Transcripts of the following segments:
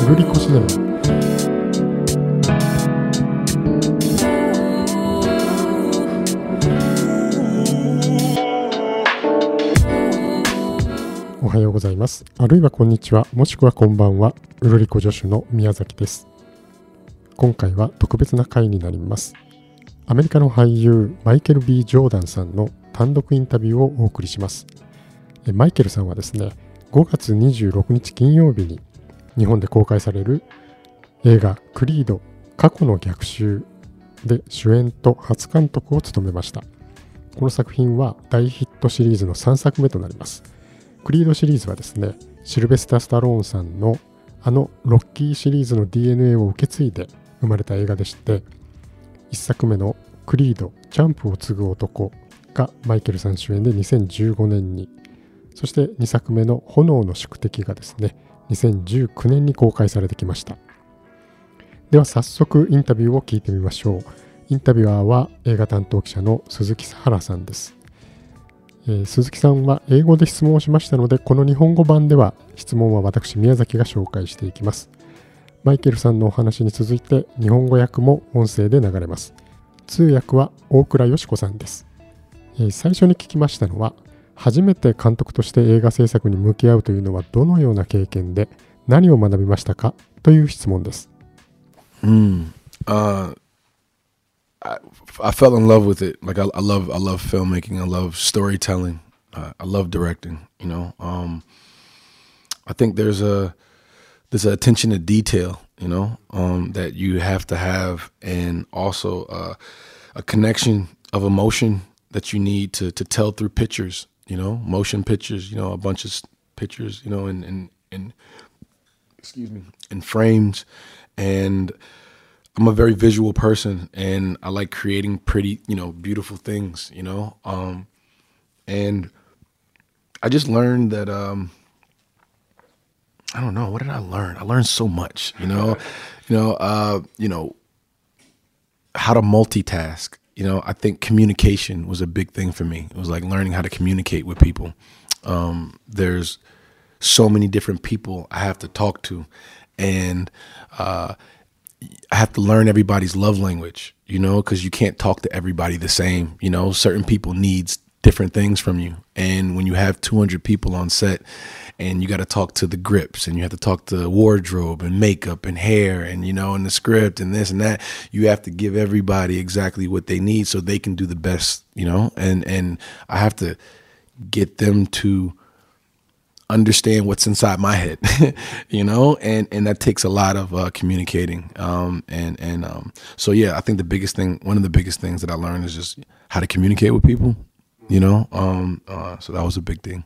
ウルリコシネマおはようございます。あるいはこんにちは。もしくはこんばんは。ウルリコ助手の宮崎です。今回は特別な回になります。アメリカの俳優マイケル・ B・ ジョーダンさんの単独インタビューをお送りします。マイケルさんはですね5月26日金曜日に日本で公開される映画クリード過去の逆襲で主演と初監督を務めました。この作品は大ヒットシリーズの3作目となります。クリードシリーズはですねシルベスター・スタローンさんのあのロッキーシリーズの DNA を受け継いで生まれた映画でして1作目のクリードジャンプを継ぐ男がマイケルさん主演で2015年に。そして2作目の炎の宿敵がですね2019年に公開されてきました。では早速インタビューを聞いてみましょう。インタビュアーは映画担当記者の鈴木さ原さんです、えー、鈴木さんは英語で質問をしましたのでこの日本語版では質問は私宮崎が紹介していきます。マイケルさんのお話に続いて日本語訳も音声で流れます。通訳は大倉よし子さんです、えー、最初に聞きましたのは初めて監督として映画制作に向き合うというのはどのような経験で何を学びましたかという質問です。うん。Uh, I, I fell in love with it. Like I, I love I love filmmaking. I love storytelling. Uh, I love directing. You know, um, I think there's a there's an attention to detail. You know, um, that you have to have, and also uh, a connection of emotion that you need to to tell through pictures you know, motion pictures, you know, a bunch of pictures, you know, and and and excuse me, in frames, and I'm a very visual person, and I like creating pretty, you know, beautiful things, you know, um, and I just learned that. Um, I don't know. What did I learn? I learned so much, you know, you know, uh, you know, how to multitask, you know, I think communication was a big thing for me. It was like learning how to communicate with people. Um, there's so many different people I have to talk to, and uh, I have to learn everybody's love language. You know, because you can't talk to everybody the same. You know, certain people needs different things from you, and when you have 200 people on set and you got to talk to the grips and you have to talk to wardrobe and makeup and hair and you know and the script and this and that you have to give everybody exactly what they need so they can do the best you know? And and i have to get them to understand what's inside my head you know? And and that takes a lot of uh, communicating um, and and um, so yeah i think the biggest thing one of the biggest things that i learned is just how to communicate with people you know? Um, uh, so that was a big thing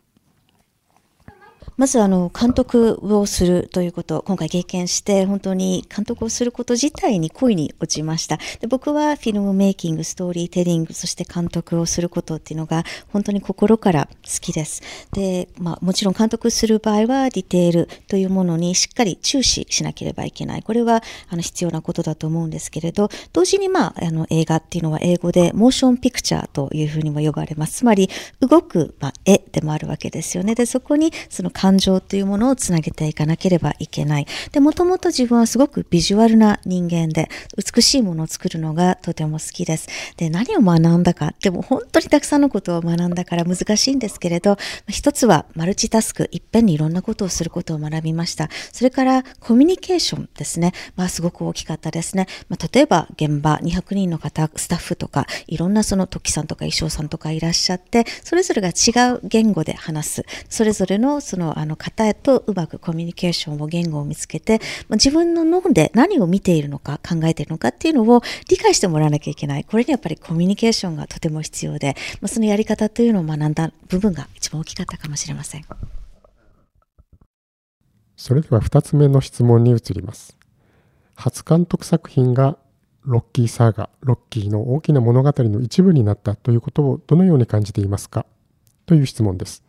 まずあの監督をするということ今回経験して本当に監督をすること自体に恋に落ちました。で僕はフィルムメイキングストーリーテリングそして監督をすることっていうのが本当に心から好きです。で、まあ、もちろん監督する場合はディテールというものにしっかり注視しなければいけない。これはあの必要なことだと思うんですけれど同時に、まあ、あの映画っていうのは英語でモーションピクチャーというふうにも呼ばれます。つまり動く、まあ、絵でもあるわけですよね。でそこにその感情というものをつなげていかなければいけない。で、もともと自分はすごくビジュアルな人間で、美しいものを作るのがとても好きです。で、何を学んだか、でも本当にたくさんのことを学んだから難しいんですけれど、一つはマルチタスク、いっぺんにいろんなことをすることを学びました。それからコミュニケーションですね。まあ、すごく大きかったですね。まあ、例えば現場200人の方、スタッフとか、いろんなその時さんとか衣装さんとかいらっしゃって、それぞれが違う言語で話す。それぞれのそのあの方へとうまくコミュニケーションを言語を見つけて、自分の脳で何を見ているのか考えているのかっていうのを理解してもらわなきゃいけない。これにやっぱりコミュニケーションがとても必要で、まそのやり方というのを学んだ部分が一番大きかったかもしれません。それでは2つ目の質問に移ります。初監督作品がロッキーサーガ、ロッキーの大きな物語の一部になったということをどのように感じていますか？という質問です。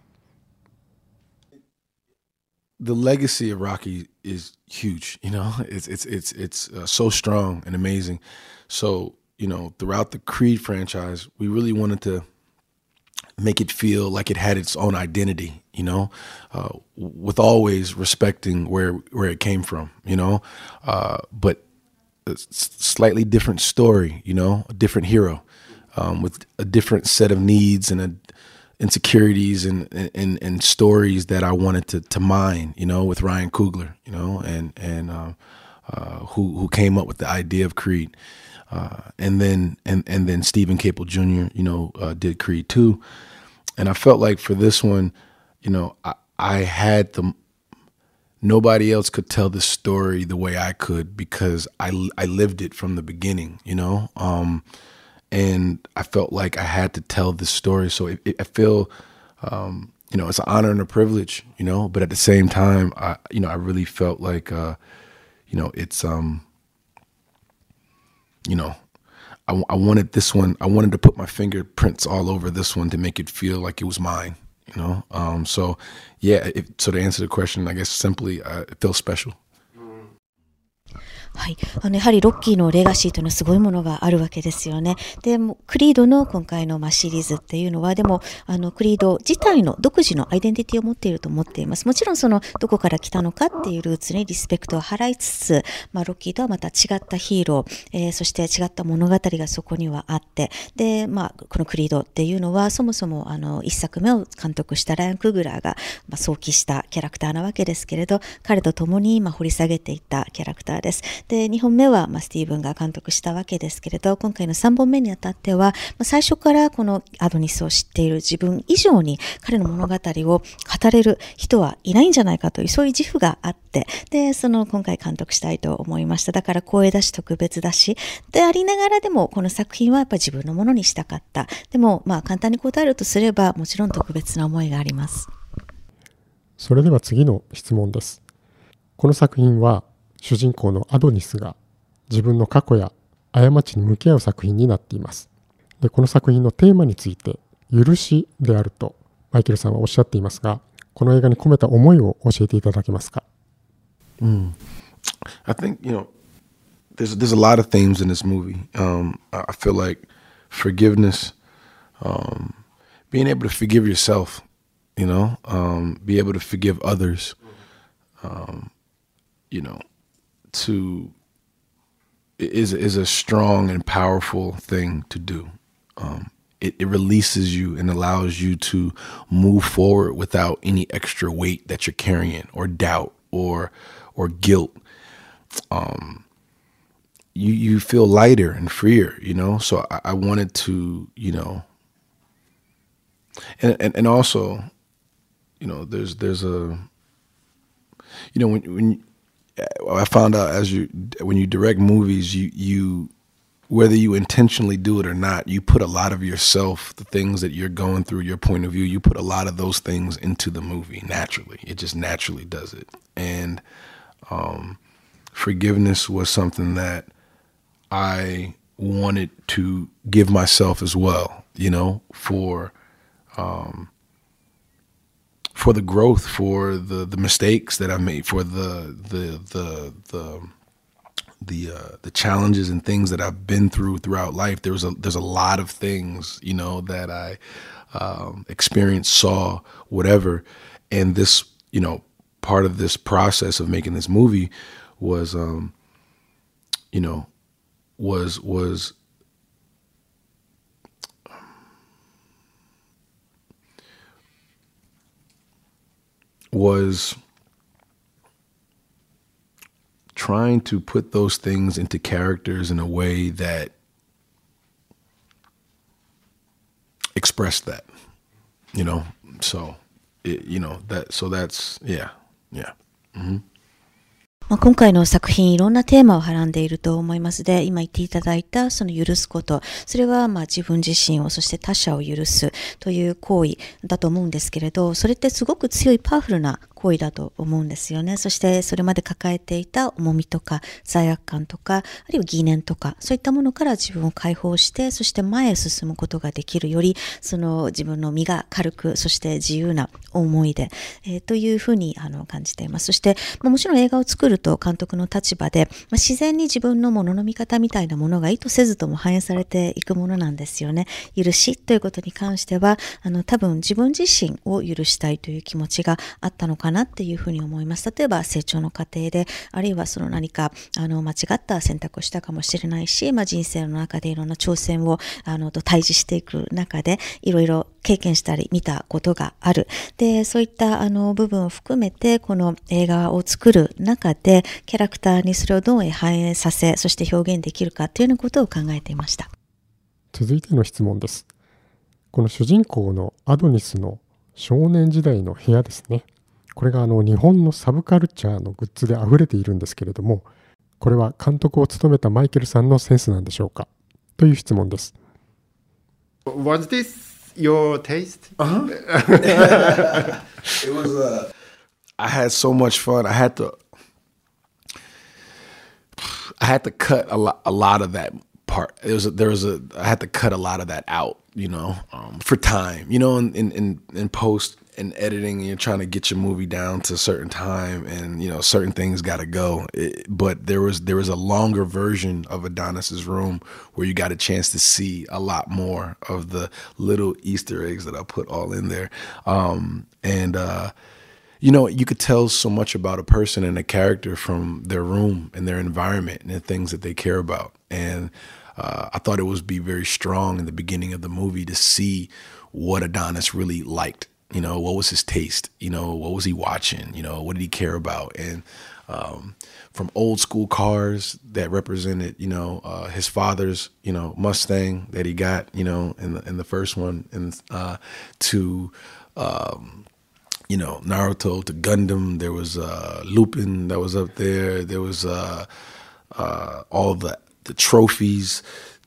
The legacy of Rocky is huge. You know, it's it's it's it's uh, so strong and amazing. So you know, throughout the Creed franchise, we really wanted to make it feel like it had its own identity, you know, uh, with always respecting where where it came from, you know, uh, but a slightly different story, you know, a different hero um, with a different set of needs and a, insecurities and, and and stories that I wanted to to mine, you know, with Ryan Coogler, you know, and and uh, uh, who who came up with the idea of Creed. Uh, and then and and then Stephen Capel Jr. You know uh, did Creed two, and I felt like for this one, you know, I, I had the nobody else could tell the story the way I could because I I lived it from the beginning, you know, um, and I felt like I had to tell this story. So it, it, I feel. Um, you know, it's an honor and a privilege, you know, but at the same time, I, you know, I really felt like, uh, you know, it's, um, you know, I, I wanted this one. I wanted to put my fingerprints all over this one to make it feel like it was mine. You know, um, so yeah. It, so to answer the question, I guess simply, uh, it feels special. はい。あの、やはりロッキーのレガシーというのはすごいものがあるわけですよね。で、クリードの今回のまシリーズっていうのは、でも、あの、クリード自体の独自のアイデンティティを持っていると思っています。もちろんその、どこから来たのかっていうルーツにリスペクトを払いつつ、まあ、ロッキーとはまた違ったヒーロー、えー、そして違った物語がそこにはあって、で、まあ、このクリードっていうのは、そもそも、あの、一作目を監督したライアン・クーグラーが、まあ、想起したキャラクターなわけですけれど、彼と共に、まあ、掘り下げていったキャラクターです。で、2本目は、まあ、スティーブンが監督したわけですけれど、今回の3本目にあたっては、まあ、最初からこのアドニスを知っている自分以上に彼の物語を語れる人はいないんじゃないかという、そういう自負があって、で、その今回監督したいと思いました。だから光栄だし特別だし、でありながらでもこの作品はやっぱ自分のものにしたかった。でも、まあ簡単に答えるとすれば、もちろん特別な思いがあります。それでは次の質問です。この作品は主人公のアドニスが自分の過去や過ちに向き合う作品になっています。でこの作品のテーマについて許しであるとマイケルさんはおっしゃっていますがこの映画に込めた思いを教えていただけますか、mm. I think, you know, there's, there's a lot of themes in this movie. Um, I feel like forgiveness, um, being able to forgive yourself, you know, um, be able to forgive others, um, you know, to is is a strong and powerful thing to do. Um, it, it releases you and allows you to move forward without any extra weight that you're carrying or doubt or or guilt. Um, you you feel lighter and freer, you know. So I, I wanted to, you know, and, and and also, you know, there's there's a, you know, when when I found out as you when you direct movies, you you whether you intentionally do it or not, you put a lot of yourself, the things that you're going through, your point of view, you put a lot of those things into the movie naturally. It just naturally does it. And um, forgiveness was something that I wanted to give myself as well, you know, for um, for the growth, for the the mistakes that I made, for the the the the the uh, the challenges and things that I've been through throughout life. There was a there's a lot of things you know that I um, experienced, saw, whatever, and this you know part of this process of making this movie was um, you know was was was trying to put those things into characters in a way that expressed that, you know. So, it, you know that. So that's yeah, yeah. Mm-hmm. まあ、今回の作品いろんなテーマをはらんでいると思いますで、今言っていただいたその許すこと、それはまあ自分自身をそして他者を許すという行為だと思うんですけれど、それってすごく強いパワフルな行為だと思うんですよね。そしてそれまで抱えていた重みとか罪悪感とか、あるいは疑念とか、そういったものから自分を解放して、そして前へ進むことができるより、その自分の身が軽く、そして自由な思いで、えー、というふうにあの感じています。そして、まあ、もちろん映画を作るると監督の立場で、まあ、自然に自分のものの見方みたいなものが意図せずとも反映されていくものなんですよね。許しということに関しては、あの多分自分自身を許したいという気持ちがあったのかなっていうふうに思います。例えば成長の過程で、あるいはその何かあの間違った選択をしたかもしれないし、まあ、人生の中でいろんな挑戦をあのと対峙していく中で、いろいろ経験したり見たことがある。で、そういったあの部分を含めて、この映画を作る中で、キャラクターにそれをどう反映させ、そして表現できるかというようなことを考えていました。続いての質問です。この主人公のアドニスの少年時代の部屋ですね。これがあの日本のサブカルチャーのグッズで溢れているんですけれども、これは監督を務めたマイケルさんのセンスなんでしょうか？という質問です。Was this your taste? Uh-huh. it was. Uh, I had so much fun. I had to. I had to cut a lot, a lot of that part. There was a, there was a. I had to cut a lot of that out. You know, um, for time. You know, in in in post and editing and you're trying to get your movie down to a certain time and you know certain things got to go it, but there was there was a longer version of adonis's room where you got a chance to see a lot more of the little easter eggs that i put all in there um, and uh, you know you could tell so much about a person and a character from their room and their environment and the things that they care about and uh, i thought it was be very strong in the beginning of the movie to see what adonis really liked you know, what was his taste? You know, what was he watching? You know, what did he care about? And um, from old school cars that represented, you know, uh, his father's, you know, Mustang that he got, you know, in the in the first one, and uh, to um, you know Naruto to Gundam. There was uh, Lupin that was up there. There was uh, uh, all the the trophies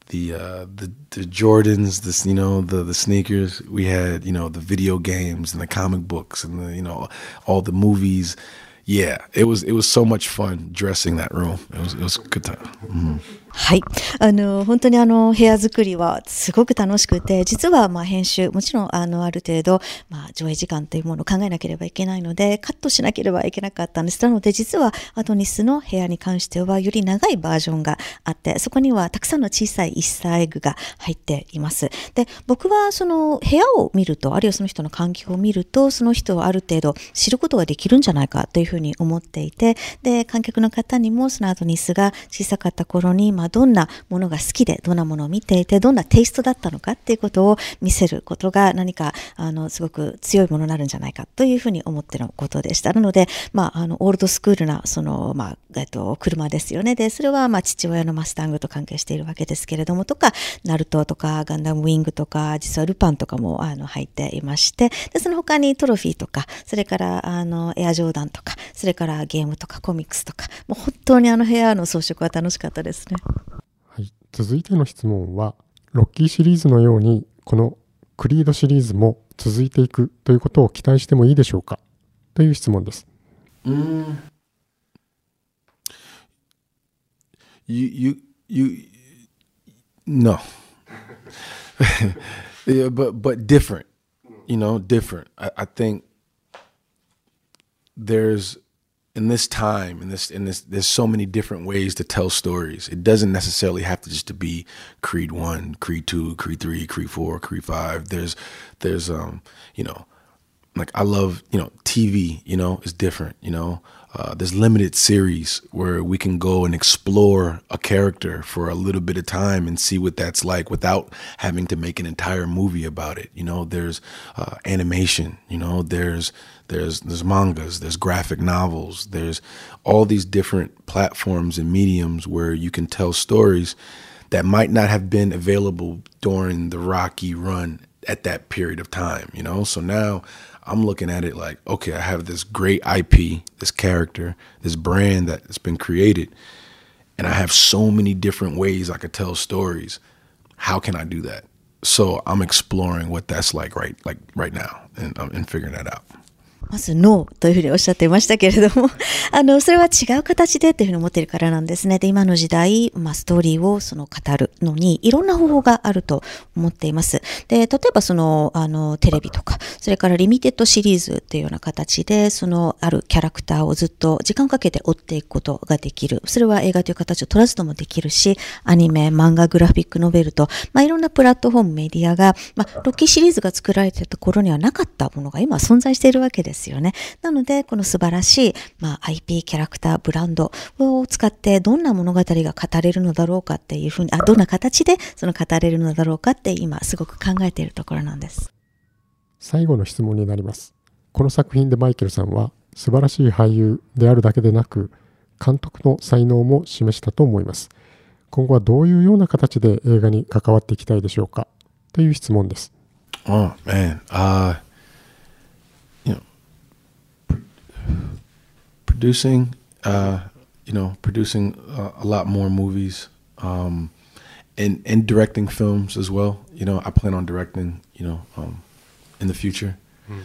the uh, the the Jordans, this you know the the sneakers. We had you know the video games and the comic books and the you know all the movies. Yeah, it was it was so much fun dressing that room. It was it was a good time. Mm-hmm. はい。あの、本当にあの、部屋作りはすごく楽しくて、実はまあ編集、もちろんあの、ある程度、まあ上映時間というものを考えなければいけないので、カットしなければいけなかったんです。なので、実はアドニスの部屋に関しては、より長いバージョンがあって、そこにはたくさんの小さいイースターエッグが入っています。で、僕はその部屋を見ると、あるいはその人の環境を見ると、その人をある程度知ることができるんじゃないかというふうに思っていて、で、観客の方にもそのアドニスが小さかった頃に、まあどんなものが好きで、どんなものを見ていて、どんなテイストだったのかっていうことを見せることが何か、あの、すごく強いものになるんじゃないかというふうに思ってのことでした。なので、まあ、あの、オールドスクールな、その、まあ、えっと、車ですよね。で、それは、まあ、父親のマスタングと関係しているわけです。けれども、とか、ナルトとか、ガンダムウィングとか、実はルパンとかも、あの、入っていまして、で、その他にトロフィーとか、それから、あの、エアジョーダンとか、それからゲームとかコミックスとか、もう本当にあの部屋の装飾は楽しかったです。ね。はい、続いての質問は、ロッキーシリーズのように、このクリードシリーズも続いていくということを期待してもいいでしょうか？という質問です。うん。You, you, you, no. yeah, but, but different, you know, different. I, I think there's in this time in this in this there's so many different ways to tell stories. It doesn't necessarily have to just to be creed 1 creed 2 creed 3 creed 4 creed 5 there's there's um you know like i love you know tv you know is different you know uh, there's limited series where we can go and explore a character for a little bit of time and see what that's like without having to make an entire movie about it. You know, there's uh, animation. You know, there's there's there's mangas, there's graphic novels, there's all these different platforms and mediums where you can tell stories that might not have been available during the Rocky run at that period of time. You know, so now I'm looking at it like, okay, I have this great IP, this character, this brand that's been created, and I have so many different ways I could tell stories. How can I do that? So I'm exploring what that's like right like right now and, um, and figuring that out. まずノーというふうにおっしゃっていましたけれども、あの、それは違う形でというふうに思っているからなんですね。で、今の時代、まあ、ストーリーをその語るのに、いろんな方法があると思っています。で、例えばその、あの、テレビとか、それからリミテッドシリーズっていうような形で、その、あるキャラクターをずっと時間かけて追っていくことができる。それは映画という形を取らずともできるし、アニメ、漫画、グラフィックノベルと、まあ、いろんなプラットフォーム、メディアが、まあ、ロッキーシリーズが作られていた頃にはなかったものが今存在しているわけですよね。なので、この素晴らしい、まあ、IP キャラクター、ブランドを使ってどんな物語が語れるのだろうかっていうふうに、あ、どんな形でその語れるのだろうかって今すごく考えているところなんです。最後の質問になります。この作品でマイケルさんは素晴らしい俳優であるだけでなく、監督の才能も示したと思います。今後はどういうような形で映画に関わっていきたいでしょうかという質問です。Oh man, uh, producing, uh, you know, producing uh, a lot more movies, um, and and directing films as well. You know, I plan on directing. You know, um, in the future. Mm.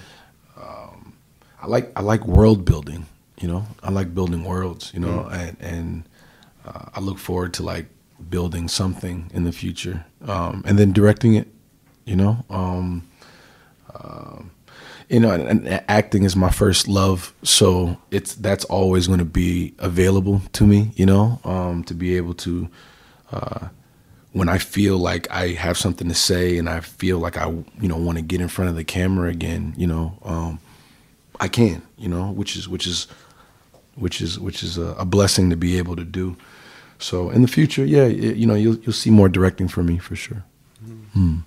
Um, I like I like world building. You know, I like building worlds. You know, mm. and and uh, I look forward to like building something in the future, um, and then directing it. You know, um, uh, you know, and, and, acting is my first love, so it's that's always going to be available to me. You know, um, to be able to. Uh, when I feel like I have something to say and I feel like I, you know, want to get in front of the camera again, you know, um, I can, you know, which is which is which is which is a, a, blessing to be able to do. So in the future, yeah, you know, you'll you'll see more directing from me for sure. Mm. Mm.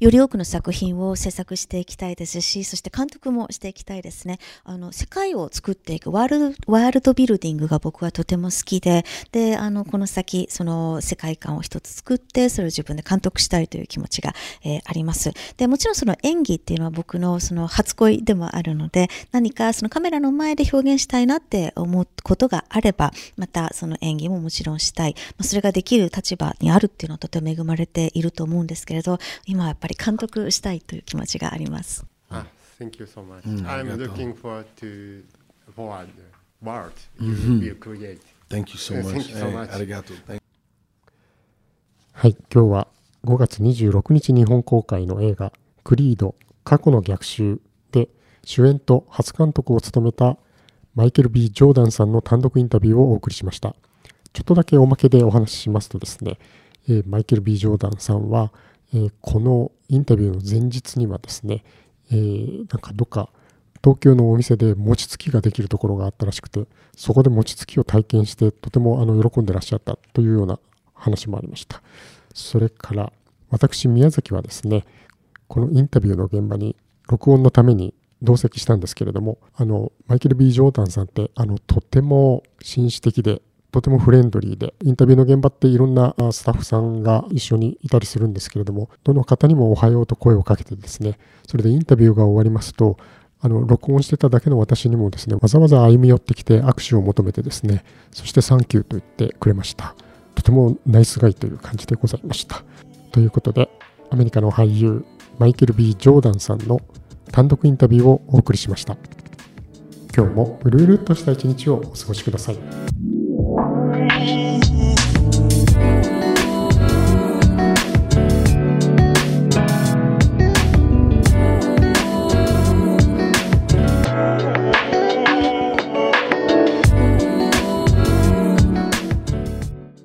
より多くの作品を制作していきたいですし、そして監督もしていきたいですね。あの、世界を作っていくワールド、ワールドビルディングが僕はとても好きで、で、あの、この先、その世界観を一つ作って、それを自分で監督したいという気持ちが、えー、あります。で、もちろんその演技っていうのは僕のその初恋でもあるので、何かそのカメラの前で表現したいなって思うことがあれば、またその演技ももちろんしたい。まあ、それができる立場にあるっていうのはとても恵まれていると思うんですけれど、今り監督したいという気持ちがあります。Ah, thank you so much.、うん、I'm looking forward to forward world you will create. Thank you so much. Thank you so much. ありがとう。はい、今日は5月26日日本公開の映画クリード過去の逆襲で主演と初監督を務めたマイケル・ B・ ジョーダンさんの単独インタビューをお送りしました。ちょっとだけおまけでお話ししますとですね、えー、マイケル・ B・ ジョーダンさんは、え、このインタビューの前日にはですね、え、なんかどっか東京のお店で餅つきができるところがあったらしくて、そこで餅つきを体験して、とてもあの喜んでらっしゃったというような話もありました。それから、私、宮崎はですね、このインタビューの現場に録音のために同席したんですけれども、あの、マイケル・ B・ ジョーダンさんって、あの、とても紳士的で、とてもフレンドリーで、インタビューの現場っていろんなスタッフさんが一緒にいたりするんですけれども、どの方にもおはようと声をかけてですね、それでインタビューが終わりますと、あの、録音してただけの私にもですね、わざわざ歩み寄ってきて握手を求めてですね、そしてサンキューと言ってくれました。とてもナイスガイという感じでございました。ということで、アメリカの俳優、マイケル・ B・ ジョーダンさんの単独インタビューをお送りしました。今日もうるうるっとした一日をお過ごしください。away.